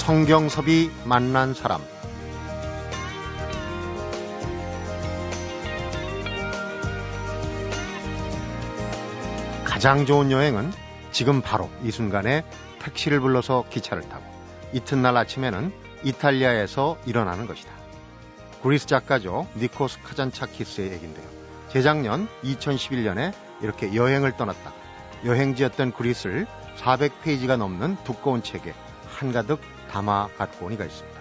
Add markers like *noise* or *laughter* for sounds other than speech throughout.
성경섭이 만난 사람 가장 좋은 여행은 지금 바로 이 순간에 택시를 불러서 기차를 타고 이튿날 아침에는 이탈리아에서 일어나는 것이다. 그리스 작가죠. 니코스 카잔차키스의 얘긴데요. 재작년 2011년에 이렇게 여행을 떠났다. 여행지였던 그리스를 400페이지가 넘는 두꺼운 책에 한가득 담아 갖고 온 이가 있습니다.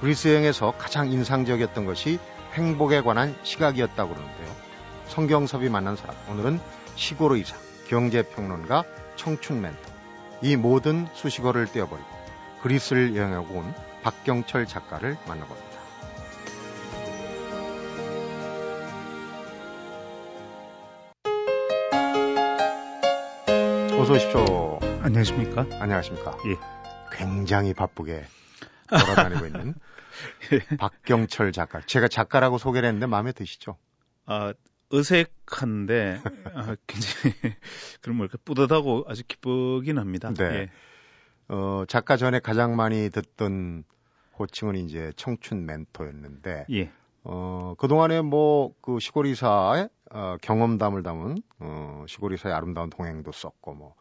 그리스 여행에서 가장 인상적이었던 것이 행복에 관한 시각이었다고 그러는데요. 성경섭이 만난 사람. 오늘은 시골 의사, 경제평론가, 청춘 멘토. 이 모든 수식어를 떼어버리고 그리스를 여행하고 온 박경철 작가를 만나봅니다. 어서 오십시오. 안녕하십니까? 안녕하십니까? 예. 굉장히 바쁘게 돌아다니고 있는 예. *laughs* 박경철 작가. 제가 작가라고 소개를 했는데 마음에 드시죠? 아, 어색한데 아, 굉장히 *laughs* 그런 뭐 이렇게 뿌듯하고 아주 기쁘긴 합니다. 네. 예. 어, 작가 전에 가장 많이 듣던 호칭은 이제 청춘 멘토였는데 예. 어, 그동안에 뭐, 그 시골이사의 어, 경험담을 담은, 어, 시골이사의 아름다운 동행도 썼고, 뭐,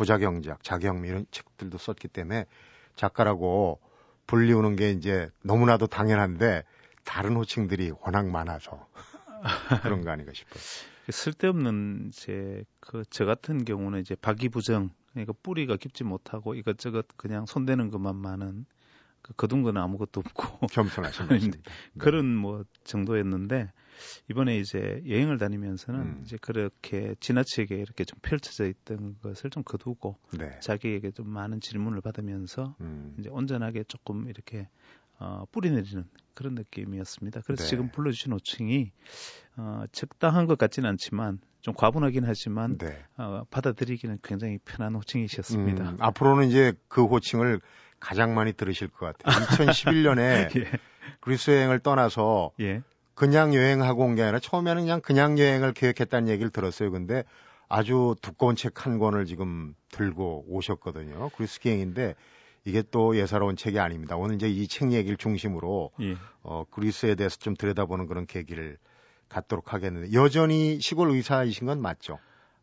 부자경제학, 자경미 이런 책들도 썼기 때문에 작가라고 불리우는 게 이제 너무나도 당연한데, 다른 호칭들이 워낙 많아서 *laughs* 그런 거 아닌가 싶어요. 쓸데없는 이제 그 저 같은 경우는 이제 박이부정 그러니까 뿌리가 깊지 못하고 이것저것 그냥 손대는 것만 많은 그 거둔 건 아무것도 없고 겸손하신 *laughs* 분입니다. 그런 뭐 정도였는데 이번에 이제 여행을 다니면서는 음. 이제 그렇게 지나치게 이렇게 좀 펼쳐져 있던 것을 좀 거두고 네. 자기에게 좀 많은 질문을 받으면서 음, 이제 온전하게 조금 이렇게 어, 뿌리내리는 그런 느낌이었습니다. 그래서 네. 지금 불러주신 호칭이 어, 적당한 것 같지는 않지만 좀 과분하긴 하지만 네. 어, 받아들이기는 굉장히 편한 호칭이셨습니다. 음, 앞으로는 이제 그 호칭을 가장 많이 들으실 것 같아요. *laughs* 2011년에 예, 그리스 여행을 떠나서 예, 그냥 여행하고 온 게 아니라 처음에는 그냥 그냥 여행을 계획했다는 얘기를 들었어요. 근데 아주 두꺼운 책 한 권을 지금 들고 오셨거든요. 그리스 여행인데 이게 또 예사로운 책이 아닙니다. 오늘 이제 이 책 얘기를 중심으로 예. 어, 그리스에 대해서 좀 들여다보는 그런 계기를 갖도록 하겠는데 여전히 시골 의사이신 건 맞죠?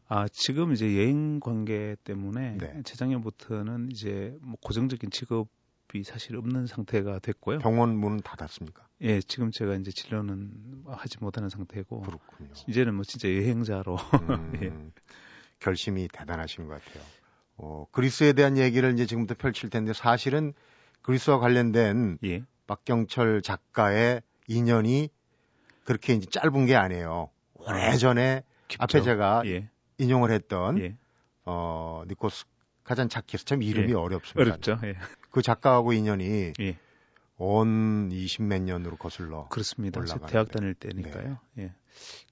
아, 지금 이제 여행 관계 때문에 네. 재작년부터는 이제 뭐 고정적인 직업 이 사실 없는 상태가 됐고요. 병원 문은 닫았습니까? 예, 지금 제가 이제 진료는 하지 못하는 상태고 그렇군요. 이제는 뭐 진짜 여행자로 음, *laughs* 예. 결심이 대단하신 것 같아요. 어, 그리스에 대한 얘기를 이제 지금부터 펼칠 텐데 사실은 그리스와 관련된 예. 박경철 작가의 인연이 그렇게 이제 짧은 게 아니에요. 오래전에 깊죠. 앞에 제가 예. 인용을 했던 예. 어, 니코스 카잔차키스 참 이름이 예. 어렵습니다. 어렵죠. 예. 그 작가하고 인연이 예. 온 20몇 년으로 거슬러 그렇습니다. 대학 다닐 때니까요. 네. 예.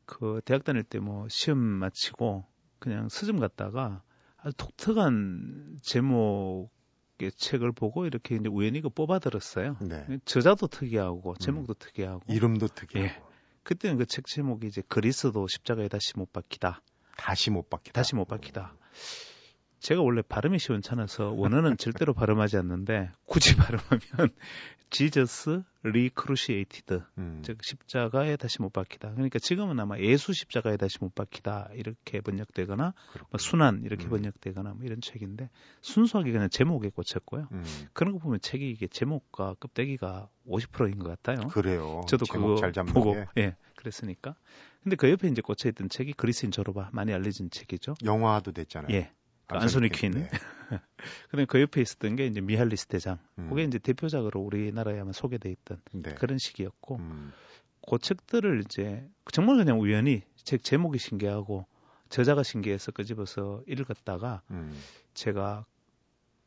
그 대학 다닐 때 뭐 시험 마치고 그냥 서점 갔다가 아주 독특한 제목의 책을 보고 이렇게 이제 우연히 그 뽑아 들었어요. 네. 저자도 특이하고 제목도 특이하고 이름도 특이하고 예. 그때는 그 책 제목이 이제 그리스도 십자가에 다시 못 박히다. 다시 못 받겠다. 다시 못 박히다. 제가 원래 발음이 시원찮아서 원어는 *laughs* 절대로 발음하지 않는데 굳이 발음하면 *laughs* Jesus recruciated 음. 즉 십자가에 다시 못 박히다. 그러니까 지금은 아마 예수 십자가에 다시 못 박히다 이렇게 번역되거나 뭐 순환 이렇게 음. 번역되거나 뭐 이런 책인데 순수하게 그냥 제목에 꽂혔고요. 음, 그런 거 보면 책이 이게 제목과 껍데기가 50%인 것 같아요. 그래요. 저도 제목 그거 잘 잡는 보고 게 예 그랬으니까. 근데 그 옆에 이제 꽂혀 있던 책이 그리스인 졸업아 많이 알려진 책이죠. 영화도 됐잖아요. 예. 그 안소니 퀸. *laughs* 네. 근데 그 옆에 있었던 게 이제 미할리스 대장. 음. 그게 이제 대표작으로 우리나라에 아마 소개돼 있던 네. 그런 시기였고 음, 그 책들을 이제 정말 그냥 우연히 책 제목이 신기하고 저자가 신기해서 끄집어서 읽었다가 음, 제가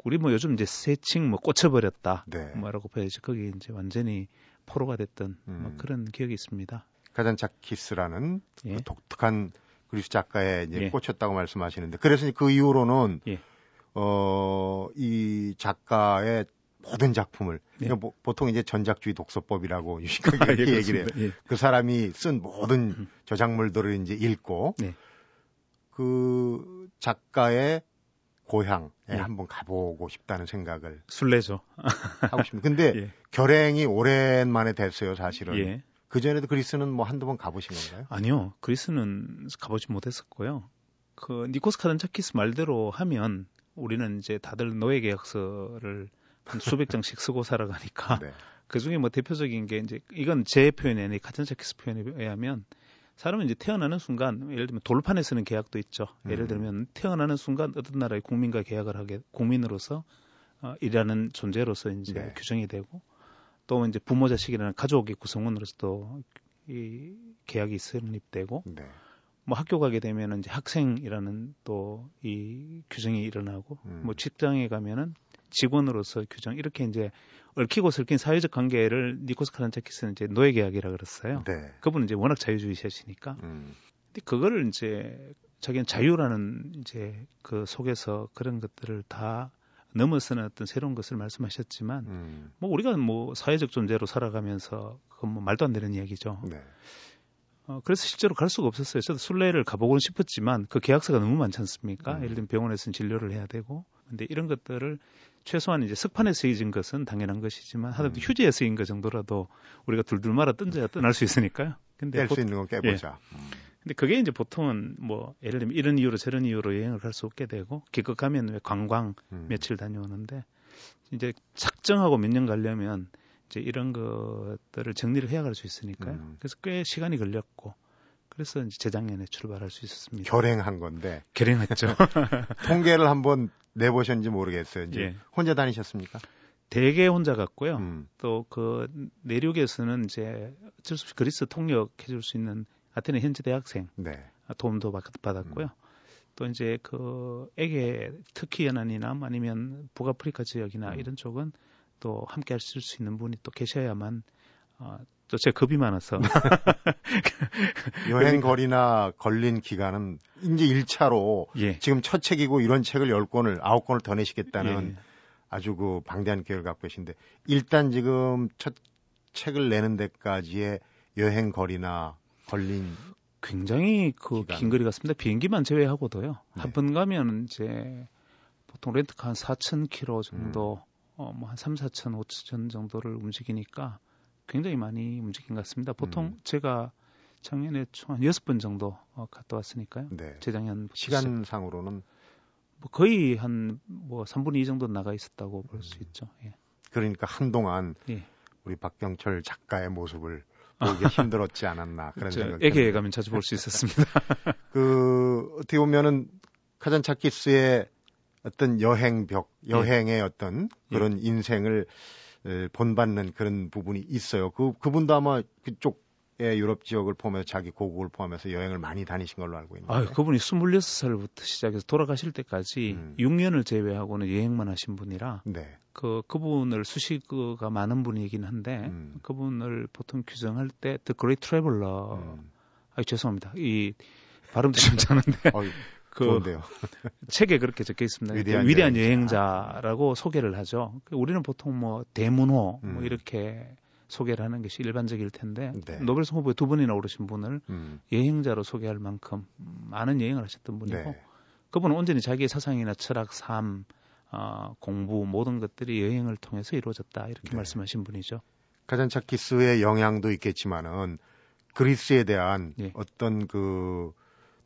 우리 뭐 요즘 이제 세칭 뭐 꽂혀버렸다 네. 뭐라고 표현하지 거기 이제 완전히 포로가 됐던 뭐 음. 그런 기억이 있습니다. 카잔차키스라는 예. 그 독특한 그리스 작가에 이제 예. 꽂혔다고 말씀하시는데 그래서 그 이후로는 예. 어, 이 작가의 모든 작품을 예. 그러니까 뭐- 보통 이제 전작주의 독서법이라고 유식하게 *laughs* *laughs* 이렇게 얘기를 해요. 예. 그 사람이 쓴 모든 저작물들을 이제 읽고 네. 그 작가의 고향에 예. 한번 가보고 싶다는 생각을 술래죠. 하고 싶습니다. 근데 *laughs* 예. 결행이 오랜만에 됐어요, 사실은. 예. 그 전에도 그리스는 뭐 한두 번 가보신 건가요? 아니요. 그리스는 가보지 못했었고요. 그 니코스 카단차키스 말대로 하면 우리는 이제 다들 노예 계약서를 한 수백 장씩 쓰고 살아가니까 *laughs* 네. 그 중에 뭐 대표적인 게 이제 이건 제 표현이 아니라 카탄차키스 표현에 의하면 사람은 이제 태어나는 순간 예를 들면 돌판에 쓰는 계약도 있죠. 예를 음. 들면 태어나는 순간 어떤 나라의 국민과 계약을 하게 국민으로서 어, 일하는 존재로서 이제 네. 규정이 되고 또 이제 부모 자식이라는 가족의 구성원으로서도 이 계약이 성립되고 네. 뭐 학교 가게 되면은 이제 학생이라는 또 이 규정이 일어나고 음. 뭐 직장에 가면은 직원으로서 규정 이렇게 이제 얽히고 설킨 사회적 관계를 니코스 카란차키스는 이제 노예 계약이라 그랬어요. 네. 그분은 이제 워낙 자유주의자시니까. 음. 근데 그거를 이제 자기는 자유라는 이제 그 속에서 그런 것들을 다 넘어서는 어떤 새로운 것을 말씀하셨지만 음. 뭐 우리가 뭐 사회적 존재로 살아가면서 그건 뭐 말도 안 되는 이야기죠. 네. 어, 그래서 실제로 갈 수가 없었어요. 저도 순례를 가보고는 싶었지만 그 계약서가 너무 많지 않습니까? 음. 예를 들면 병원에서는 진료를 해야 되고. 근데 이런 것들을 최소한 이제 석판에 쓰여진 것은 당연한 것이지만 하다못해 음. 휴지에 쓰인 것 정도라도 우리가 둘둘 말아 던져야 떠날 수 있으니까요. 근데 깰 보- 수 있는 건 깨보자. 음. 근데 그게 이제 보통은 뭐 예를 들면 이런 이유로 저런 이유로 여행을 갈 수 없게 되고 기껏 가면 왜 관광 음. 며칠 다녀오는데 이제 작정하고 몇 년 가려면 이제 이런 것들을 정리를 해야 갈 수 있으니까요. 음. 그래서 꽤 시간이 걸렸고 그래서 이제 재작년에 출발할 수 있었습니다. 결행한 건데 결행했죠. *laughs* 통계를 한번 내보셨는지 모르겠어요. 이제 예. 혼자 다니셨습니까? 대개 혼자 갔고요. 음. 또그 내륙에서는 이제 어쩔 수 없이 그리스 통역해줄 수 있는 아테네 현지 대학생 네. 도움도 받- 받았고요. 음. 또 이제 그 에게 터키 연안이나 아니면 북아프리카 지역이나 음. 이런 쪽은 또 함께 하실 수 있는 분이 또 계셔야만 어, 또 제가 겁이 많아서 *laughs* 여행 거리나 걸린 기간은 이제 1차로 예. 지금 첫 책이고 이런 책을 10권을 9권을 더 내시겠다는 예. 아주 그 방대한 계획을 갖고 계신데 일단 지금 첫 책을 내는 데까지의 여행 거리나 걸린 굉장히 그. 긴 거리 같습니다. 비행기만 제외하고도요. 네. 한번 가면 이제 보통 렌트카 한 4,000km 정도, 음. 어, 뭐 한 3, 4천, 5천 정도를 움직이니까 굉장히 많이 움직인 것 같습니다. 보통 음. 제가 작년에 총 한 6번 정도 어, 갔다 왔으니까요. 네. 재작년 시간상으로는 뭐 거의 한 뭐 3분의 2 정도 나가 있었다고 볼수 음. 있죠. 예. 그러니까 한동안 예. 우리 박경철 작가의 모습을 보기 *laughs* 힘들었지 않았나 그런 저 생각이 애기에. 가면 자주 볼 수 있었습니다. *laughs* 그 어떻게 보면은 카잔차키스의 어떤 여행벽, 여행의 어떤 그런 인생을 에, 본받는 그런 부분이 있어요. 그 그분도 아마 그쪽의 유럽 지역을 포함해서 자기 고국을 포함해서 여행을 많이 다니신 걸로 알고 있는데. 아유, 그분이 26살부터 시작해서 돌아가실 때까지 음. 6년을 제외하고는 여행만 하신 분이라 네. 그 그분을 수식어가 많은 분이긴 한데 음. 그분을 보통 규정할 때 The Great Traveler. 음. 아 죄송합니다. 이 발음도 좀 짜는데 *laughs* 어이, *laughs* 그 좋은데요. *laughs* 책에 그렇게 적혀 있습니다. 위대한 위대한, 여행자. 여행자라고 소개를 하죠. 우리는 보통 뭐 대문호 뭐 음. 이렇게 소개를 하는 것이 일반적일 텐데 네. 노벨상 후보에 두 번이나 오르신 분을 음. 여행자로 소개할 만큼 많은 여행을 하셨던 분이고 네. 그분은 온전히 자기의 사상이나 철학, 삶, 어, 공부 모든 것들이 여행을 통해서 이루어졌다 이렇게 네. 말씀하신 분이죠. 카잔차키스의 영향도 있겠지만은 그리스에 대한 예. 어떤 그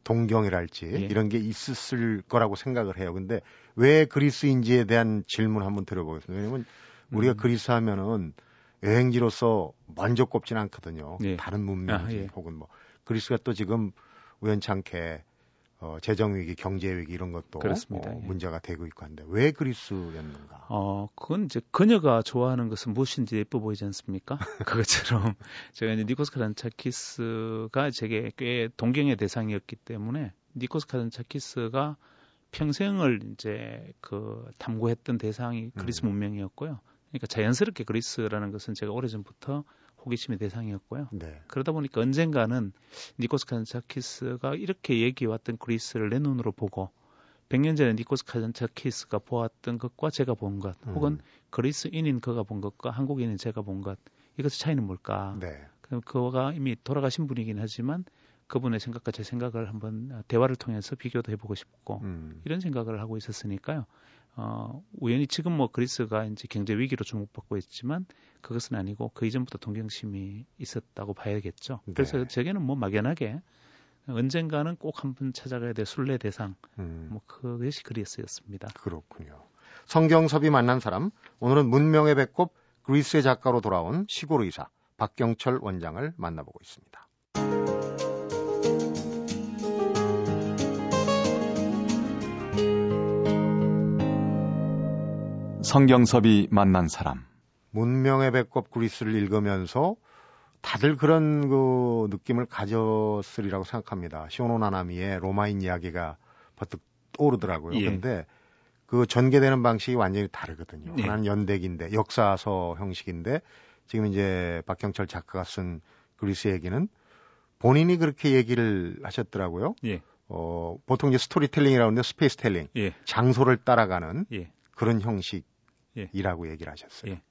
동경이랄지 예. 이런 게 있었을 거라고 생각을 해요. 근데 왜 그리스인지에 대한 질문 한번 드려보겠습니다. 왜냐면 우리가 음. 그리스 하면은 여행지로서 먼저 꼽지는 않거든요. 예. 다른 문명지 아, 예. 혹은 뭐 그리스가 또 지금 우연찮게 어, 재정 위기, 경제 위기 이런 것도 그렇습니다. 어, 예. 문제가 되고 있고 한데 왜 그리스였는가? 어, 그건 이제 그녀가 좋아하는 것은 무엇인지 예뻐 보이지 않습니까? *laughs* 그것처럼 제가 이제 니코스 카란차키스가 제게 꽤 동경의 대상이었기 때문에 니코스 카란차키스가 평생을 이제 그 탐구했던 대상이 그리스 음. 문명이었고요. 그러니까 자연스럽게 그리스라는 것은 제가 오래전부터 호기심의 대상이었고요. 네. 그러다 보니까 언젠가는 니코스 카잔차키스가 이렇게 얘기해왔던 그리스를 내 눈으로 보고 100년 전에 니코스 카잔차키스가 보았던 것과 제가 본 것, 음. 혹은 그리스인인 그가 본 것과 한국인인 제가 본 것, 이것의 차이는 뭘까? 네. 그럼 그가 이미 돌아가신 분이긴 하지만 그분의 생각과 제 생각을 한번 대화를 통해서 비교도 해보고 싶고 음. 이런 생각을 하고 있었으니까요. 어, 우연히 지금 뭐 그리스가 이제 경제 위기로 주목받고 있지만 그것은 아니고 그 이전부터 동경심이 있었다고 봐야겠죠. 그래서 네. 제게는 뭐 막연하게 언젠가는 꼭 한번 찾아가야 될 순례 대상 음. 뭐 그것이 그리스였습니다. 그렇군요. 성경섭이 만난 사람 오늘은 문명의 배꼽 그리스의 작가로 돌아온 시골 의사 박경철 원장을 만나보고 있습니다. 성경섭이 만난 사람. 문명의 배꼽 그리스를 읽으면서 다들 그런 그 느낌을 가졌으리라고 생각합니다. 시오노 나나미의 로마인 이야기가 버뜩 떠오르더라고요. 예. 근데 그 전개되는 방식이 완전히 다르거든요. 예. 하나는 연대기인데 역사서 형식인데 지금 이제 박경철 작가가 쓴 그리스 얘기는 본인이 그렇게 얘기를 하셨더라고요. 예. 어, 보통 이제 storytelling이라고 하는데 space telling, 예. 장소를 따라가는 예. 그런 형식 이라고 얘기를 하셨어요. 예.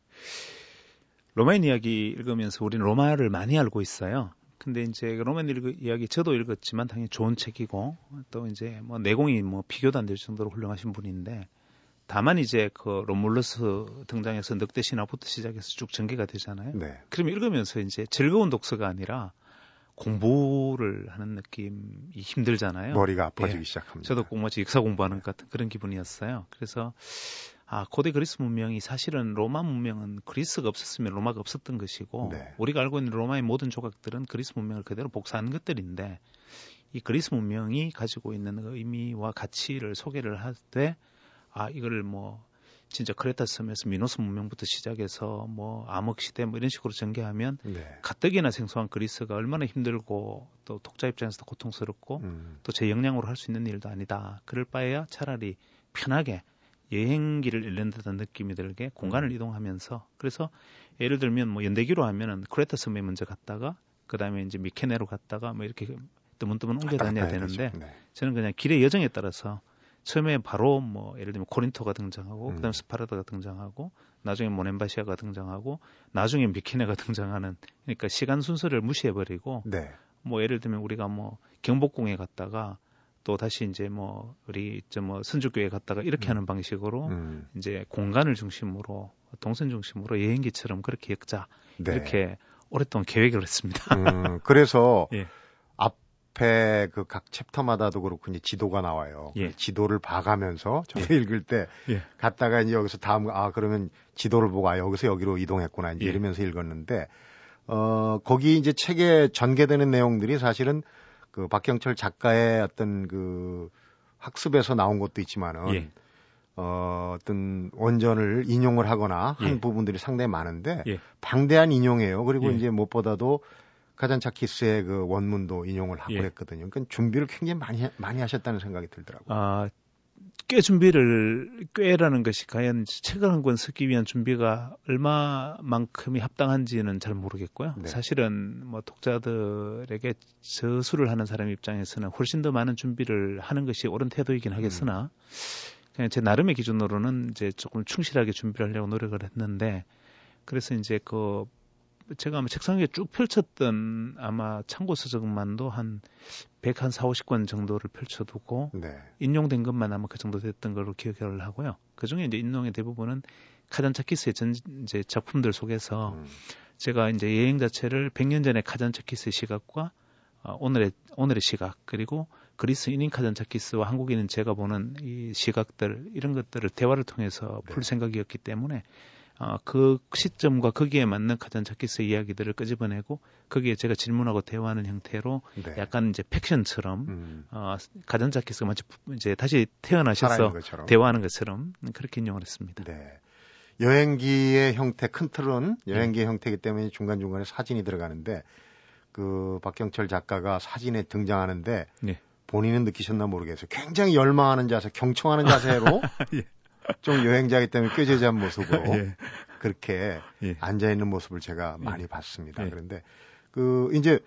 로마인 이야기 읽으면서 우리는 로마를 많이 알고 있어요. 근데 이제 그 로마인 읽, 이야기 저도 읽었지만 당연히 좋은 책이고 또 이제 뭐 내공이 뭐 비교도 안 될 정도로 훌륭하신 분인데 다만 이제 그 로물러스 등장해서 늑대 신화부터 시작해서 쭉 전개가 되잖아요. 네. 그러면 읽으면서 이제 즐거운 독서가 아니라 공부를 하는 느낌이 힘들잖아요. 머리가 아파지기 예. 시작합니다. 저도 꼭 마치 역사 공부하는 것 같은 그런 기분이었어요. 그래서 아 고대 그리스 문명이 사실은 로마 문명은 그리스가 없었으면 로마가 없었던 것이고 네. 우리가 알고 있는 로마의 모든 조각들은 그리스 문명을 그대로 복사하는 것들인데 이 그리스 문명이 가지고 있는 의미와 가치를 소개를 할 때 아 이거를 뭐 진짜 크레타 섬에서 미노스 문명부터 시작해서 뭐 암흑 시대 뭐 이런 식으로 전개하면 네. 가뜩이나 생소한 그리스가 얼마나 힘들고 또 독자 입장에서도 고통스럽고 음, 또제 역량으로 할 수 있는 일도 아니다. 그럴 바에야 차라리 편하게 여행기를 잃는 듯한 느낌이 들게 공간을 음. 이동하면서 그래서 예를 들면 뭐 연대기로 하면은 크레타 섬에 먼저 갔다가 그다음에 이제 미케네로 갔다가 뭐 이렇게 뜨문뜨문 옮겨 다녀야 갔다 해야 되는데. 네. 저는 그냥 길의 여정에 따라서 처음에 바로 뭐 예를 들면 코린토가 등장하고 음. 그다음 스파르타가 등장하고 나중에 모넨바시아가 등장하고 나중에 미케네가 *laughs* 등장하는 그러니까 시간 순서를 무시해 버리고 네. 뭐 예를 들면 우리가 뭐 경복궁에 갔다가 또 다시 이제 뭐 우리 저뭐 선주교에 갔다가 이렇게 음. 하는 방식으로 음, 이제 공간을 중심으로 동선 중심으로 여행기처럼 그렇게 읽자 네. 이렇게 오랫동안 계획을 했습니다. 음, 그래서 *laughs* 예. 앞에 그 각 챕터마다도 그렇고 이제 지도가 나와요. 예. 지도를 봐가면서 저도 읽을 때 예. 갔다가 이제 여기서 다음 아 그러면 지도를 보고 아 여기서 여기로 이동했구나 이제 예. 이러면서 읽었는데 어 거기 이제 책에 전개되는 내용들이 사실은 그 박경철 작가의 어떤 그 학습에서 나온 것도 있지만은 예. 어, 어떤 원전을 인용을 하거나 한 예. 부분들이 상당히 많은데 예. 방대한 인용이에요. 그리고 예. 이제 무엇보다도 카잔차키스의 그 원문도 인용을 하고 예. 했거든요. 그러니까 준비를 굉장히 많이 많이 하셨다는 생각이 들더라고요. 아, 꽤 준비를 꽤라는 것이 과연 책을 한 권 쓰기 위한 준비가 얼마만큼이 합당한지는 잘 모르겠고요. 네. 사실은 뭐 독자들에게 저수를 하는 사람 입장에서는 훨씬 더 많은 준비를 하는 것이 옳은 태도이긴 하겠으나 그냥 제 나름의 기준으로는 이제 조금 충실하게 준비를 하려고 노력을 했는데 그래서 이제 그 제가 아마 책상 위에 쭉 펼쳤던 아마 참고 서적만도 한 100, 한 4, 50권 정도를 펼쳐두고 네. 인용된 것만 아마 그 정도 됐던 걸로 기억을 하고요. 그 중에 이제 인용의 대부분은 카잔차키스의 전 이제 작품들 속에서 음, 제가 이제 여행 자체를 100년 전에 카잔차키스의 시각과 어, 오늘의 오늘의 시각 그리고 그리스 인인 카잔차키스와 한국인인 제가 보는 이 시각들 이런 것들을 대화를 통해서 풀 네. 생각이었기 때문에 어, 그 시점과 거기에 맞는 카잔차키스의 이야기들을 끄집어내고 거기에 제가 질문하고 대화하는 형태로 네. 약간 이제 팩션처럼 음, 어, 카잔차키스가 마치 부- 이제 다시 태어나셔서 것처럼. 대화하는 것처럼 그렇게 인용을 했습니다. 네. 여행기의 형태 큰 틀은 여행기의 형태이기 때문에 중간 중간에 사진이 들어가는데 그 박경철 작가가 사진에 등장하는데 네. 본인은 느끼셨나 모르겠어요. 굉장히 열망하는 자세, 경청하는 자세로 *laughs* 예. 좀 여행자이기 때문에 꾀죄죄한 모습으로 *laughs* 예. 그렇게 예. 앉아 있는 모습을 제가 예. 많이 봤습니다. 예. 그런데 그 이제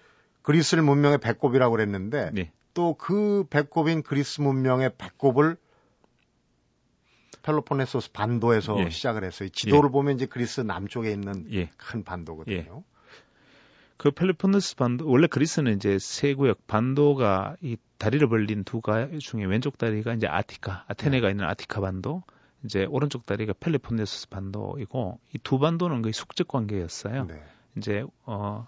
그리스를 문명의 배꼽이라고 그랬는데 네. 또그 배꼽인 그리스 문명의 배꼽을 펠로폰네소스 반도에서 예. 시작을 했어요. 지도를 보면 이제 그리스 남쪽에 있는 예. 큰 반도거든요. 그 펠로폰네소 반도 원래 그리스는 이제 세 구역 반도가 이 다리를 벌린 두 가 중에 왼쪽 다리가 이제 아티카 아테네가 네. 있는 아티카 반도 이제 오른쪽 다리가 펠로폰네소스 반도이고 이 두 반도는 거의 숙적 관계였어요. 네. 이제 어,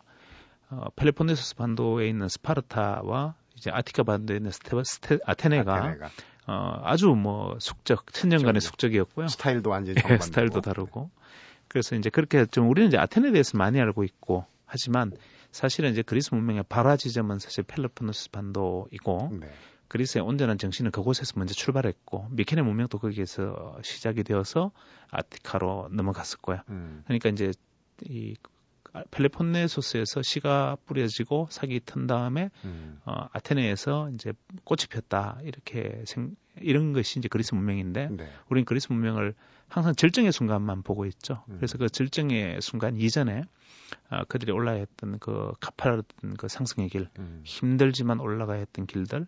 어 펠로폰네소스 반도에 있는 스파르타와 이제 아티카 반도에 있는 스테, 스테 아테네가, 아테네가. 어, 아주 뭐 숙적 천년간의 숙적이었고요. 스타일도 완전히 네, 스타일도 다르고. 그래서 이제 그렇게 좀 우리는 이제 아테네에 대해서 많이 알고 있고 하지만 사실은 이제 그리스 문명의 발화 지점은 사실 펠로폰네소스 반도이고 네. 그리스의 온전한 정신은 그곳에서 먼저 출발했고 미케네 문명도 거기에서 시작이 되어서 아티카로 넘어갔을 거야. 음. 그러니까 이제 이 펠레폰네소스에서 시가 뿌려지고 사기 튼 다음에 음. 어, 아테네에서 이제 꽃이 폈다 이렇게 생, 이런 것이 이제 그리스 문명인데 네. 우리는 그리스 문명을 항상 절정의 순간만 보고 있죠. 음. 그래서 그 절정의 순간 이전에 어, 그들이 올라야 했던 그 가파르던 그 상승의 길, 음. 힘들지만 올라가야 했던 길들,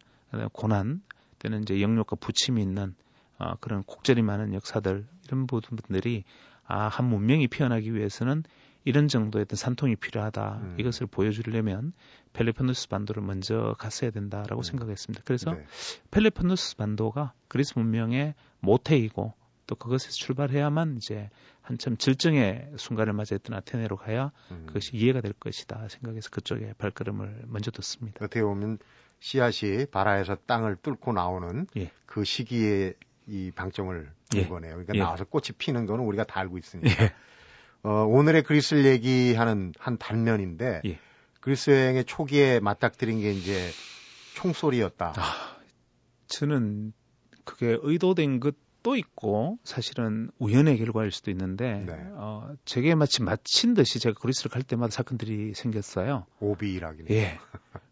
고난 때는 이제 영역과 부침이 있는 어, 그런 곡절이 많은 역사들 이런 부분들이 아, 한 문명이 피어나기 위해서는 이런 정도의 어떤 산통이 필요하다. 음. 이것을 보여주려면 펠레폰누스 반도를 먼저 갔어야 된다라고 음. 생각했습니다. 그래서 네. 펠레폰누스 반도가 그리스 문명의 모태이고 또 그것에서 출발해야만 이제 한참 질정의 순간을 맞이했던 아테네로 가야 음. 그것이 이해가 될 것이다 생각해서 그쪽에 발걸음을 먼저 뒀습니다. 어떻게 보면 씨앗이 바라에서 땅을 뚫고 나오는 예. 그 시기에 이 방점을 둔 예. 거네요. 그러니까 예. 나와서 꽃이 피는 거는 우리가 다 알고 있으니까. 예. 어, 오늘의 그리스를 얘기하는 한 단면인데 예. 그리스 여행의 초기에 맞닥뜨린 게 이제 총소리였다. 아, 저는 그게 의도된 것 도 있고 사실은 우연의 결과일 수도 있는데 네. 어, 제게 마치 마친 듯이 제가 그리스를 갈 때마다 사건들이 생겼어요. 오비락이네. 예.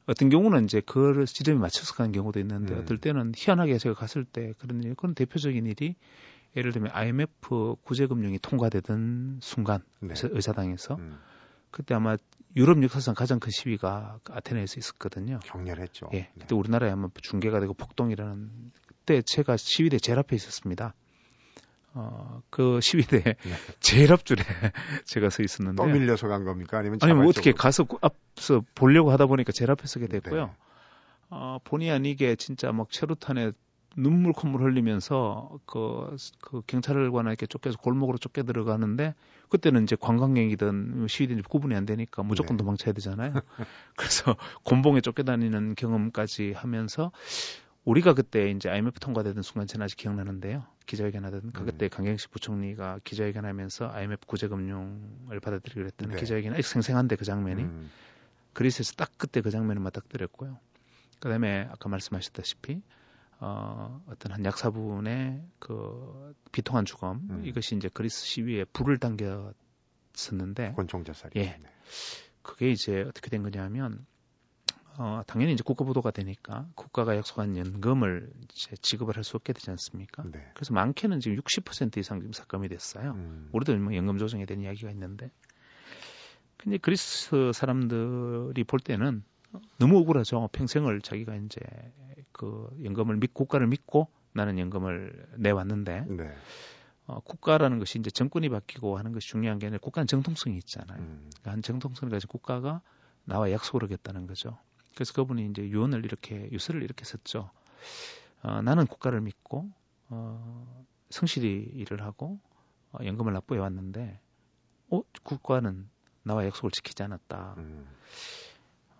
어떤 경우는 이제 그걸 지점에 맞춰서 가는 경우도 있는데 음. 어떨 때는 희한하게 제가 갔을 때 그런 일, 그런 대표적인 일이 예를 들면 IMF 구제금융이 통과되던 순간 네. 의사당에서 음. 그때 아마 유럽 역사상 가장 큰 시위가 그 아테네에서 있었거든요. 격렬했죠. 예. 네. 그때 우리나라에 아마 중계가 되고 폭동이라는 그때 제가 시위대 제일 앞에 있었습니다. 어, 그 시위대 네. *laughs* 제일 앞줄에 *laughs* 제가 서 있었는데. 떠밀려서 간 겁니까? 아니면 아니면 어떻게 가서 앞서 보려고 하다 보니까 제일 앞에 서게 됐고요. 네. 어, 본의 아니게 진짜 막 체루탄에 눈물 콧물 흘리면서 그, 그 경찰관에게 쫓겨서 골목으로 쫓겨 들어가는데 그때는 이제 관광객이든 시위든 구분이 안 되니까 무조건 네. 도망쳐야 되잖아요. *laughs* 그래서 곤봉에 쫓겨다니는 경험까지 하면서 우리가 그때 이제 IMF 통과되던 순간 저는 아직 기억나는데요. 기자회견 하던 그 그때 음. 강경식 부총리가 기자회견하면서 IMF 구제금융을 받아들이기로 했던 네. 기자회견 아직 생생한데 그 장면이 음. 그리스에서 딱 그때 그 장면을 맞닥뜨렸고요. 그다음에 아까 말씀하셨다시피 어, 어떤 한 약사분의 그 비통한 죽음 음. 이것이 이제 그리스 시위에 불을 당겼었는데 권총자살이 예. 네. 그게 이제 어떻게 된 거냐면 어, 당연히 이제 국가부도가 되니까 국가가 약속한 연금을 이제 지급을 할 수 없게 되지 않습니까? 네. 그래서 많게는 지금 60% 이상 지금 삭감이 됐어요. 음. 우리도 뭐 연금 조정에 대한 이야기가 있는데 근데 그리스 사람들이 볼 때는 너무 억울하죠. 평생을 자기가 이제 그 연금을 믿 국가를 믿고 나는 연금을 내왔는데 네. 어, 국가라는 것이 이제 정권이 바뀌고 하는 것이 중요한 게 아니라 국가는 정통성이 있잖아요. 음. 그러니까 한 정통성을 가지고 국가가 나와 약속을 하겠다는 거죠. 그래서 그분이 이제 유언을 이렇게 유서를 이렇게 썼죠. 어, 나는 국가를 믿고 어, 성실히 일을 하고 어, 연금을 납부해 왔는데 어, 국가는 나와 약속을 지키지 않았다. 음.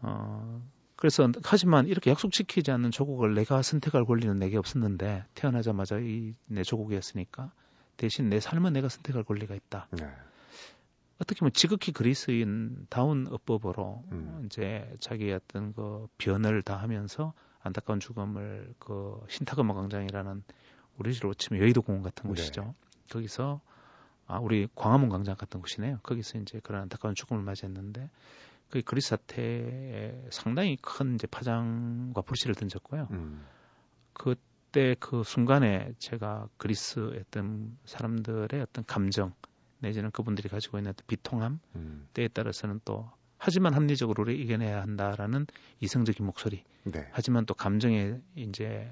어, 그래서 하지만 이렇게 약속 지키지 않는 조국을 내가 선택할 권리는 내게 없었는데 태어나자마자 이 내 조국이었으니까 대신 내 삶은 내가 선택할 권리가 있다. 네. 어떻게 보면 지극히 그리스인 다운 어법으로 음. 이제 자기의 어떤 그 변을 다 하면서 안타까운 죽음을 그 신타그마 광장이라는 우리로 치면 여의도 공원 같은 네. 곳이죠. 거기서 아 우리 광화문 광장 같은 곳이네요. 거기서 이제 그런 안타까운 죽음을 맞이했는데 그 그리스 사태에 상당히 큰 이제 파장과 불씨를 던졌고요. 음. 그때 그 순간에 제가 그리스에 어떤 사람들의 어떤 감정 내지는 그분들이 가지고 있는 비통함 음. 때에 따라서는 또 하지만 합리적으로 우리 이겨내야 한다라는 이성적인 목소리. 네. 하지만 또 감정에 이제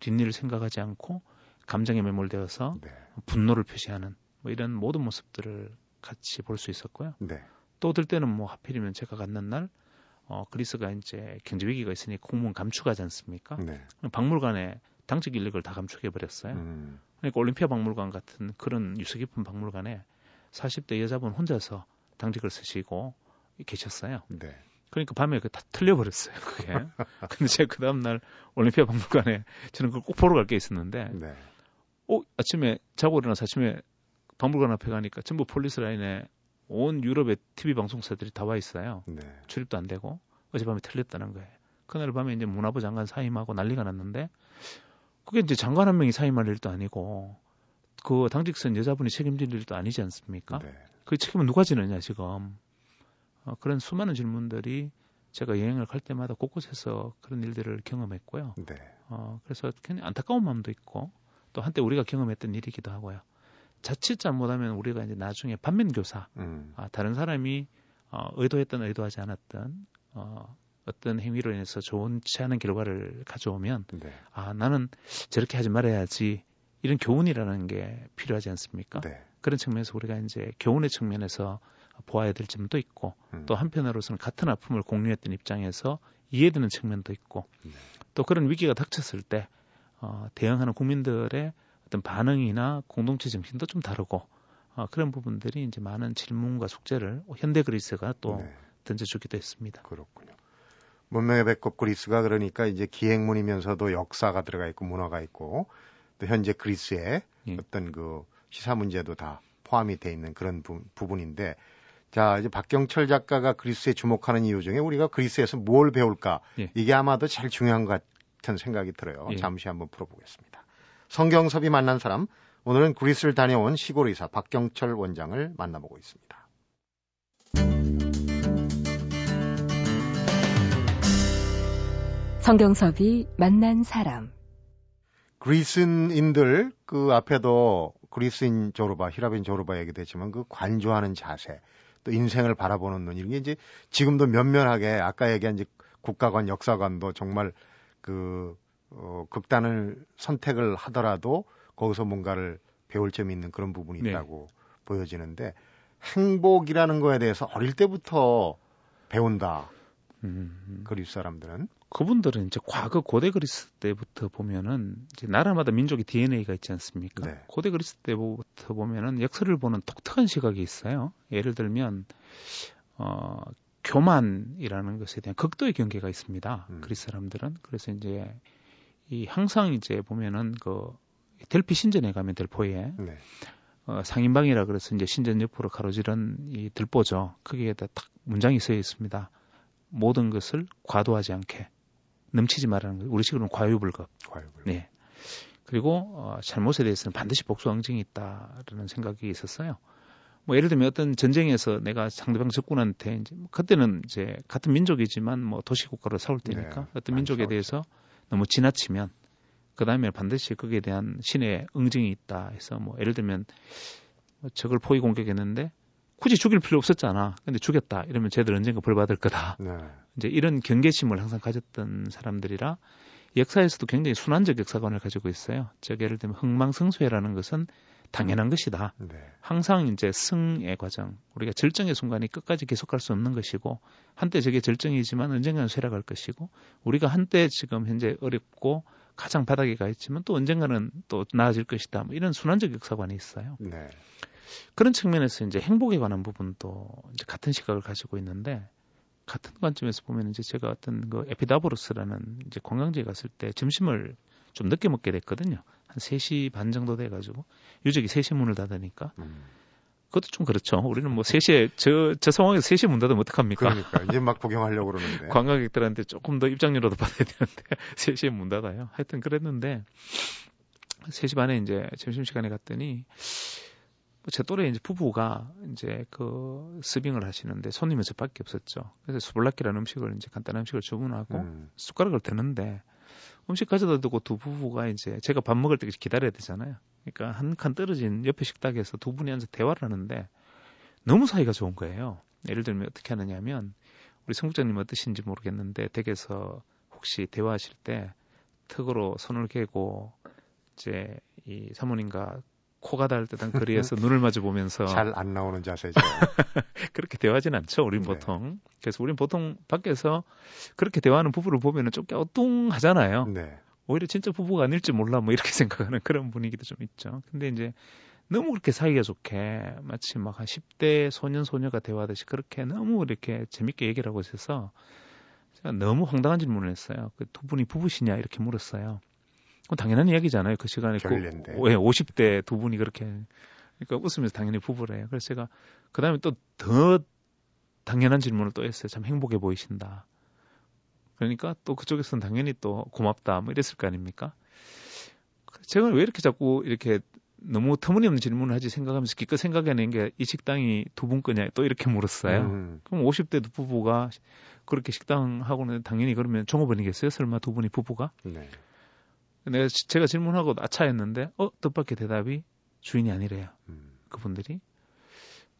뒷일을 생각하지 않고 감정에 매몰되어서 네. 분노를 표시하는 뭐 이런 모든 모습들을 같이 볼 수 있었고요. 네. 또 어떨 때는 뭐 하필이면 제가 갔는 날 어, 그리스가 이제 경제 위기가 있으니 공무원 감축하지 않습니까? 네. 박물관에 당직 인력을 다 감축해 버렸어요. 음. 그러니까 올림피아 박물관 같은 그런 유서 깊은 박물관에 40대 여자분 혼자서 당직을 쓰시고 계셨어요. 네. 그러니까 밤에 그 다 틀려버렸어요. 그게. *laughs* 근데 제가 그 다음날 올림피아 박물관에 저는 그걸 꼭 보러 갈 게 있었는데, 네. 어, 아침에 자고 일어나서 아침에 박물관 앞에 가니까 전부 폴리스 라인에 온 유럽의 TV 방송사들이 다 와 있어요. 네. 출입도 안 되고 어젯밤에 털렸다는 거예요. 그날 밤에 이제 문화부 장관 사임하고 난리가 났는데 그게 이제 장관 한 명이 사임할 일도 아니고 그 당직 선 여자분이 책임질 일도 아니지 않습니까? 네. 그 책임은 누가 지느냐 지금 어, 그런 수많은 질문들이 제가 여행을 갈 때마다 곳곳에서 그런 일들을 경험했고요. 네. 어, 그래서 굉장히 안타까운 마음도 있고 또 한때 우리가 경험했던 일이기도 하고요. 자칫 잘못하면 우리가 이제 나중에 반면교사, 음. 아, 다른 사람이 어, 의도했던 의도하지 않았던 어, 어떤 행위로 인해서 좋은치 않은 결과를 가져오면 네. 아 나는 저렇게 하지 말아야지 이런 교훈이라는 게 필요하지 않습니까? 네. 그런 측면에서 우리가 이제 교훈의 측면에서 보아야 될 점도 있고 음. 또 한편으로서는 같은 아픔을 공유했던 입장에서 이해되는 측면도 있고 네. 또 그런 위기가 닥쳤을 때 어, 대응하는 국민들의 어떤 반응이나 공동체 정신도 좀 다르고 어, 그런 부분들이 이제 많은 질문과 숙제를 현대 그리스가 또 네. 던져주기도 했습니다. 그렇군요. 문명의 배꼽 그리스가 그러니까 이제 기행문이면서도 역사가 들어가 있고 문화가 있고 또 현재 그리스의 예. 어떤 그 시사 문제도 다 포함이 돼 있는 그런 부, 부분인데 자 이제 박경철 작가가 그리스에 주목하는 이유 중에 우리가 그리스에서 뭘 배울까 예. 이게 아마도 제일 중요한 것 같은 생각이 들어요. 예. 잠시 한번 풀어보겠습니다. 성경섭이 만난 사람 오늘은 그리스를 다녀온 시골 의사 박경철 원장을 만나보고 있습니다. 성경섭이 만난 사람. 그리스인들 그 앞에도 그리스인 조르바, 히라빈 조르바 얘기도 했지만 그 관조하는 자세, 또 인생을 바라보는 눈 이런 게 이제 지금도 면면하게 아까 얘기한 이제 국가관, 역사관도 정말 그 어, 극단을 선택을 하더라도 거기서 뭔가를 배울 점이 있는 그런 부분이 네. 있다고 보여지는데 행복이라는 거에 대해서 어릴 때부터 배운다. 음, 그리스 사람들은 그분들은 이제 과거 고대 그리스 때부터 보면은 이제 나라마다 민족의 DNA가 있지 않습니까? 네. 고대 그리스 때부터 보면은 역사를 보는 독특한 시각이 있어요. 예를 들면 어 교만이라는 것에 대한 극도의 경계가 있습니다. 음. 그리스 사람들은 그래서 이제 이 항상 이제 보면은 그 델피 신전에 가면 델포에 네. 어, 상인방이라 그래서 이제 신전 옆으로 가로지른 이 들보죠. 거기에다 딱 문장이 써 있습니다. 모든 것을 과도하지 않게 넘치지 말라는 거. 우리식으로는 과유불급. 과욕을. 네. 그리고 어, 잘못에 대해서는 반드시 복수 응징이 있다라는 생각이 있었어요. 뭐 예를 들면 어떤 전쟁에서 내가 상대방 적군한테 이제 뭐 그때는 이제 같은 민족이지만 뭐 도시국가로 싸울 때니까 네, 어떤 민족에 많죠. 대해서 너무 지나치면 그 다음에 반드시 거기에 대한 신의 응징이 있다 해서 뭐 예를 들면 뭐 적을 포위 공격했는데 굳이 죽일 필요 없었잖아. 근데 죽였다 이러면 쟤들 언젠가 벌 받을 거다. 네. 이제 이런 경계심을 항상 가졌던 사람들이라 역사에서도 굉장히 순환적 역사관을 가지고 있어요. 즉 예를 들면 흥망성쇠라는 것은 당연한 것이다. 네. 항상 이제 승의 과정, 우리가 절정의 순간이 끝까지 계속갈 수 없는 것이고 한때 저게 절정이지만 언젠가는 쇠락할 것이고 우리가 한때 지금 현재 어렵고 가장 바닥에 가 있지만 또 언젠가는 또 나아질 것이다. 뭐 이런 순환적 역사관이 있어요. 네. 그런 측면에서 이제 행복에 관한 부분도 이제 같은 시각을 가지고 있는데 같은 관점에서 보면 이제 제가 어떤 그 에피다브로스라는 이제 관광지에 갔을 때 점심을 좀 늦게 먹게 됐거든요. 한 3시 반 정도 돼 가지고 유적이 3시 문을 닫으니까 음. 그것도 좀 그렇죠. 우리는 뭐 3시에 저 저 상황에서 3시에 문 닫으면 어떡합니까? 그러니까 이제 막 구경하려고 그러는데. *laughs* 관광객들한테 조금 더 입장료라도 받아야 되는데 *laughs* 3시에 문 닫아요. 하여튼 그랬는데 3시 반에 이제 점심시간에 갔더니 뭐 제 또래 이제 부부가 이제 그 서빙을 하시는데 손님은 저밖에 없었죠. 그래서 수블라키라는 음식을 이제 간단한 음식을 주문하고 음. 숟가락을 대는데 음식 가져다 두고 두 부부가 이제 제가 밥 먹을 때까지 기다려야 되잖아요. 그러니까 한 칸 떨어진 옆에 식탁에서 두 분이 앉아 대화를 하는데 너무 사이가 좋은 거예요. 예를 들면 어떻게 하느냐면 우리 성국장님 어떠신지 모르겠는데 댁에서 혹시 대화하실 때 턱으로 손을 개고 이제 이 사모님과 코가 닿을 듯한 *laughs* 거리에서 눈을 마주 보면서 잘 안 나오는 자세죠. *laughs* 그렇게 대화하진 않죠. 우린 네. 보통. 그래서 우린 보통 밖에서 그렇게 대화하는 부부를 보면은 좀 갸우뚱하잖아요. 네. 오히려 진짜 부부가 아닐지 몰라 뭐 이렇게 *laughs* 생각하는 그런 분위기도 좀 있죠. 근데 이제 너무 그렇게 사이가 좋게 마치 막 한 10대 소년 소녀가 대화하듯이 그렇게 너무 이렇게 재밌게 얘기를 하고 있어서 제가 너무 황당한 질문을 했어요. 그 두 분이 부부시냐 이렇게 물었어요. 그건 당연한 이야기잖아요. 그 시간에 그, 결례인데. 오- 예, 50대 두 분이 그렇게 그러니까 웃으면서 당연히 부부래요. 그래서 제가 그다음에 또 더 당연한 질문을 또 했어요. 참 행복해 보이신다. 그러니까 또 그쪽에서는 당연히 또 고맙다 뭐 이랬을 거 아닙니까? 제가 왜 이렇게 자꾸 이렇게 너무 터무니없는 질문을 하지 생각하면서 기껏 생각해낸 게 이 식당이 두 분 거냐 또 이렇게 물었어요. 음, 그럼 50대 두 부부가 그렇게 식당 하고는 당연히 그러면 종업원이겠어요? 설마 두 분이 부부가? 네. 내가 지- 제가 질문하고 아차했는데 어 뜻밖의 대답이 주인이 아니래요. 음, 그분들이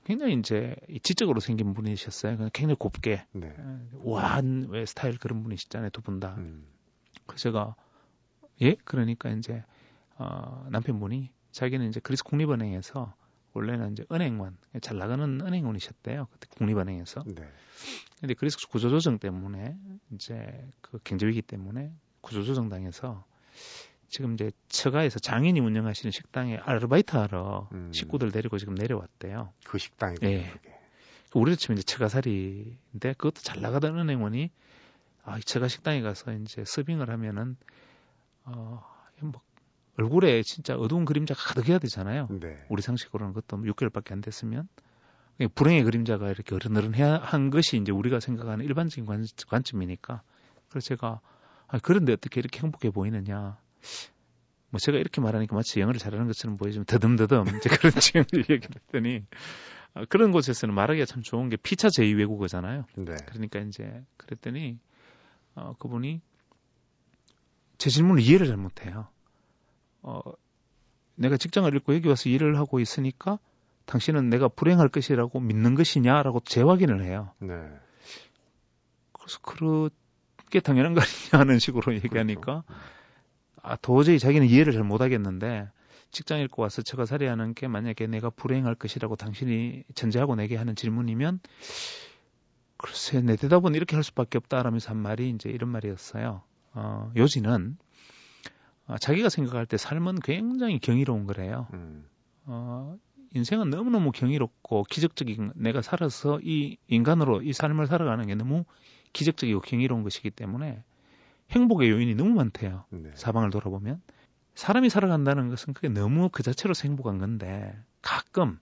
굉장히 이제 이 지적으로 생긴 분이셨어요. 굉장히 곱게 네. 우아한 왜 스타일 그런 분이시잖아요. 두 분 다. 음, 그래서 제가 예 그러니까 이제 어, 남편분이 자기는 이제 그리스 국립은행에서 원래는 이제 은행원 잘 나가는 은행원이셨대요. 그때 국립은행에서. 네. 근데 그리스 구조조정 때문에 이제 그 경제위기 때문에 구조조정 당해서 지금 이제 처가에서 장인이 운영하시는 식당에 아르바이트 하러 음. 식구들 데리고 지금 내려왔대요. 그 식당이 예. 그게. 우리로 치면 이제 처가살이인데 그것도 잘 나가던 은행원이 아, 이 처가 식당에 가서 이제 서빙을 하면은 어, 뭐 얼굴에 진짜 어두운 그림자가 가득해야 되잖아요. 네. 우리 상식으로는 그것도 뭐 6개월밖에 안 됐으면 불행의 그림자가 이렇게 어른어른해야 한 것이 이제 우리가 생각하는 일반적인 관, 관점이니까 그래서 제가 아, 그런데 어떻게 이렇게 행복해 보이느냐 뭐 제가 이렇게 말하니까 마치 영어를 잘하는 것처럼 보이지만 더듬더듬 이제 그런 *laughs* 지금 얘기를 했더니 아, 그런 곳에서는 말하기가 참 좋은 게 피차 제2 외국어잖아요. 네. 그러니까 이제 그랬더니 어, 그분이 제 질문을 이해를 잘 못해요. 어, 내가 직장을 잃고 여기 와서 일을 하고 있으니까 당신은 내가 불행할 것이라고 믿는 것이냐라고 재확인을 해요. 네. 그래서 그렇 게 당연한 거 아니냐 하는 식으로 얘기하니까 아, 도저히 자기는 이해를 잘 못하겠는데 직장 잃고 와서 처가 살이하는 게 만약에 내가 불행할 것이라고 당신이 전제하고 내게 하는 질문이면 글쎄 내 대답은 이렇게 할 수밖에 없다라면서 한 말이 이제 이런 말이었어요. 어, 요지는 어, 자기가 생각할 때 삶은 굉장히 경이로운 거래요. 음, 어, 인생은 너무너무 경이롭고 기적적인 내가 살아서 이 인간으로 이 삶을 살아가는 게 너무 기적적이고 경이로운 것이기 때문에 행복의 요인이 너무 많대요. 네. 사방을 돌아보면 사람이 살아간다는 것은 그게 너무 그 자체로 행복한 건데 가끔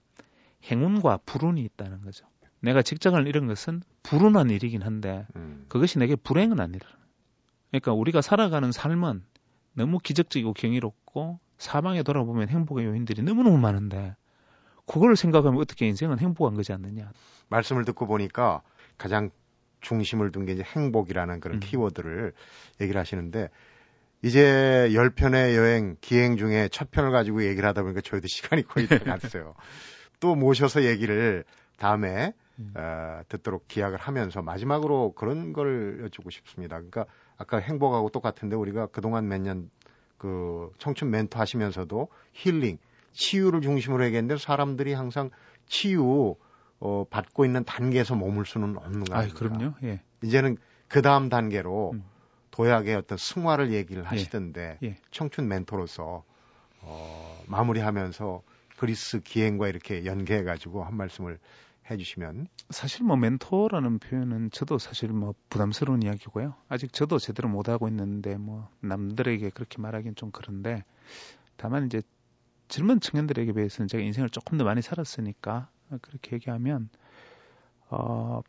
행운과 불운이 있다는 거죠. 내가 직장을 잃은 것은 불운한 일이긴 한데 음, 그것이 내게 불행은 아니라. 그러니까 우리가 살아가는 삶은 너무 기적적이고 경이롭고 사방에 돌아보면 행복의 요인들이 너무너무 많은데 그걸 생각하면 어떻게 인생은 행복한 거지 않느냐. 말씀을 듣고 보니까 가장 중심을 둔 게 이제 행복이라는 그런 음. 키워드를 얘기를 하시는데 이제 10편의 여행 기행 중에 첫 편을 가지고 얘기를 하다 보니까 저희도 *laughs* 시간이 거의 다 갔어요. 또 모셔서 얘기를 다음에 음. 어, 듣도록 기약을 하면서 마지막으로 그런 걸 여쭙고 싶습니다. 그러니까 아까 행복하고 똑같은데 우리가 그동안 몇 년 그 청춘 멘토 하시면서도 힐링, 치유를 중심으로 얘기했는데 사람들이 항상 치유 어, 받고 있는 단계에서 머물 수는 없는 거 아, 아닙니까? 그럼요. 예. 이제는 그 다음 단계로 음. 도약의 어떤 승화를 얘기를 하시던데 예. 청춘 멘토로서 어, 마무리하면서 그리스 기행과 이렇게 연계해 가지고 한 말씀을 해주시면 사실 뭐 멘토라는 표현은 저도 사실 뭐 부담스러운 이야기고요. 아직 저도 제대로 못 하고 있는데 뭐 남들에게 그렇게 말하기는 좀 그런데 다만 이제 젊은 청년들에게 비해서는 제가 인생을 조금 더 많이 살았으니까 그렇게 얘기하면 어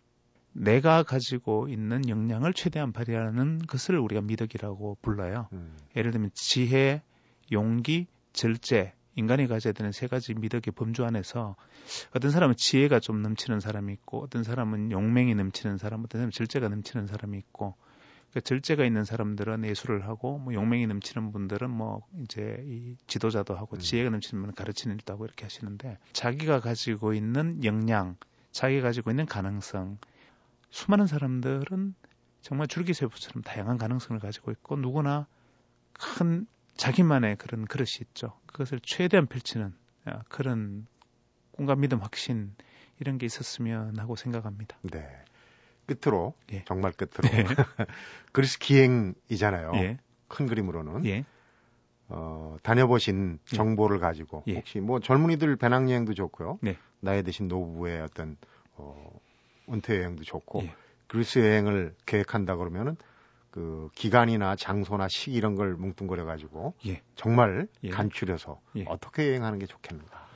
내가 가지고 있는 역량을 최대한 발휘하는 것을 우리가 미덕이라고 불러요. 음, 예를 들면 지혜, 용기, 절제, 인간이 가져야 되는 세 가지 미덕의 범주 안에서 어떤 사람은 지혜가 좀 넘치는 사람이 있고 어떤 사람은 용맹이 넘치는 사람, 어떤 사람은 절제가 넘치는 사람이 있고 그 절제가 있는 사람들은 예술을 하고 뭐 용맹이 넘치는 분들은 뭐 이제 이 지도자도 하고 음. 지혜가 넘치는 분은 가르치는 일도 하고 이렇게 하시는데 자기가 가지고 있는 역량, 자기가 가지고 있는 가능성 수많은 사람들은 정말 줄기세포처럼 다양한 가능성을 가지고 있고 누구나 큰 자기만의 그런 그릇이 있죠. 그것을 최대한 펼치는 어, 그런 꿈과 믿음, 확신 이런 게 있었으면 하고 생각합니다. 네. 끝으로 예. 정말 끝으로 예. *laughs* 그리스 기행이잖아요. 예. 큰 그림으로는 예. 어, 다녀보신 예. 정보를 가지고 예. 혹시 뭐 젊은이들 배낭여행도 좋고요. 네. 나이 드신 노부부의 어떤 어, 은퇴 여행도 좋고 예. 그리스 여행을 계획한다 그러면은 그 기간이나 장소나 시기 이런 걸 뭉뚱그려 가지고 예. 정말 예. 간추려서 예. 어떻게 여행하는 게 좋겠는가.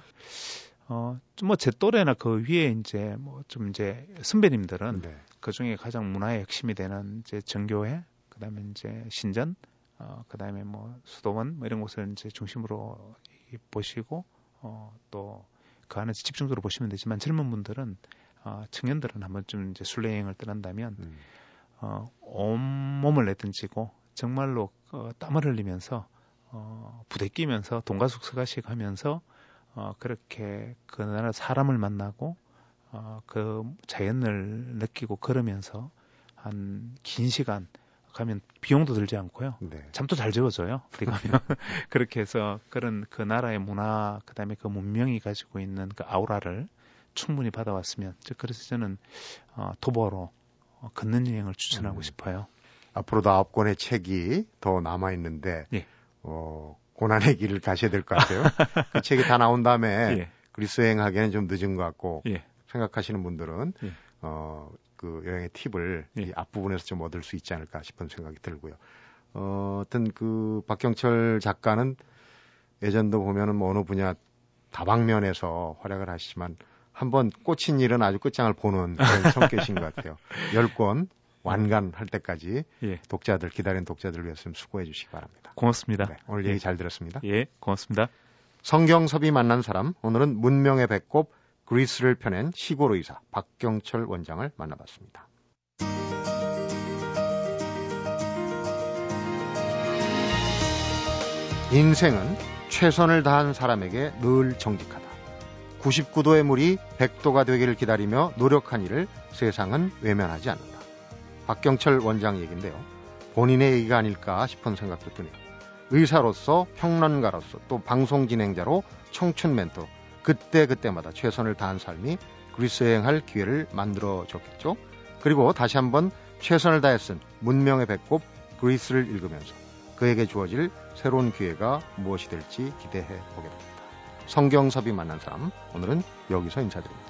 어, 좀뭐제 또래나 그 위에 이제 뭐 좀 이제 선배님들은 네. 그 중에 가장 문화의 핵심이 되는 이제 정교회, 그 다음에 이제 신전, 어, 그 다음에 뭐 수도원 뭐 이런 곳을 이제 중심으로 이- 보시고 어, 또 그 안에서 집중적으로 보시면 되지만 젊은 분들은 어, 청년들은 한번 좀 이제 순례 여행을 떠난다면 음. 어, 온몸을 내던지고 정말로 어, 땀을 흘리면서 어, 부대 끼면서 동가숙서가식 하면서 어, 그렇게 그 나라 사람을 만나고 어, 그 자연을 느끼고 걸으면서 한 긴 시간 가면 비용도 들지 않고요. 네. 잠도 잘 재워져요. 어디 가면 그렇게 해서 그런 그 나라의 문화 그다음에 그 문명이 가지고 있는 그 아우라를 충분히 받아왔으면 즉 그래서 저는 어, 도보로 어, 걷는 여행을 추천하고 음. 싶어요. 앞으로도 아홉 권의 책이 더 남아 있는데 예. 어, 고난의 길을 가셔야 될 것 같아요. *laughs* 그 책이 다 나온 다음에 예. 그리스 여행하기에는 좀 늦은 것 같고 예. 생각하시는 분들은 예. 어, 그 여행의 팁을 예. 이 앞부분에서 좀 얻을 수 있지 않을까 싶은 생각이 들고요. 어, 어떤 그 박경철 작가는 예전도 보면은 뭐 어느 분야 다방면에서 활약을 하시지만 한번 꽂힌 일은 아주 끝장을 보는 그런 성격이신 것 같아요. *laughs* 열권 완간할 때까지 예. 독자들 기다리는 독자들을 위해서 좀 수고해 주시기 바랍니다. 고맙습니다. 네, 오늘 예. 얘기 잘 들었습니다. 예, 고맙습니다. 성경섭이 만난 사람 오늘은 문명의 배꼽 그리스를 펴낸 시골 의사 박경철 원장을 만나봤습니다. 인생은 최선을 다한 사람에게 늘 정직하다. 99도의 물이 100도가 되기를 기다리며 노력한 일을 세상은 외면하지 않는다. 박경철 원장 얘기인데요. 본인의 얘기가 아닐까 싶은 생각도 드네요. 의사로서 평론가로서 또 방송 진행자로 청춘 멘토 그때그때마다 최선을 다한 삶이 그리스 여행할 기회를 만들어 줬겠죠. 그리고 다시 한번 최선을 다해 쓴 문명의 배꼽 그리스를 읽으면서 그에게 주어질 새로운 기회가 무엇이 될지 기대해 보게 됩니다. 성경섭이 만난 사람 오늘은 여기서 인사드립니다.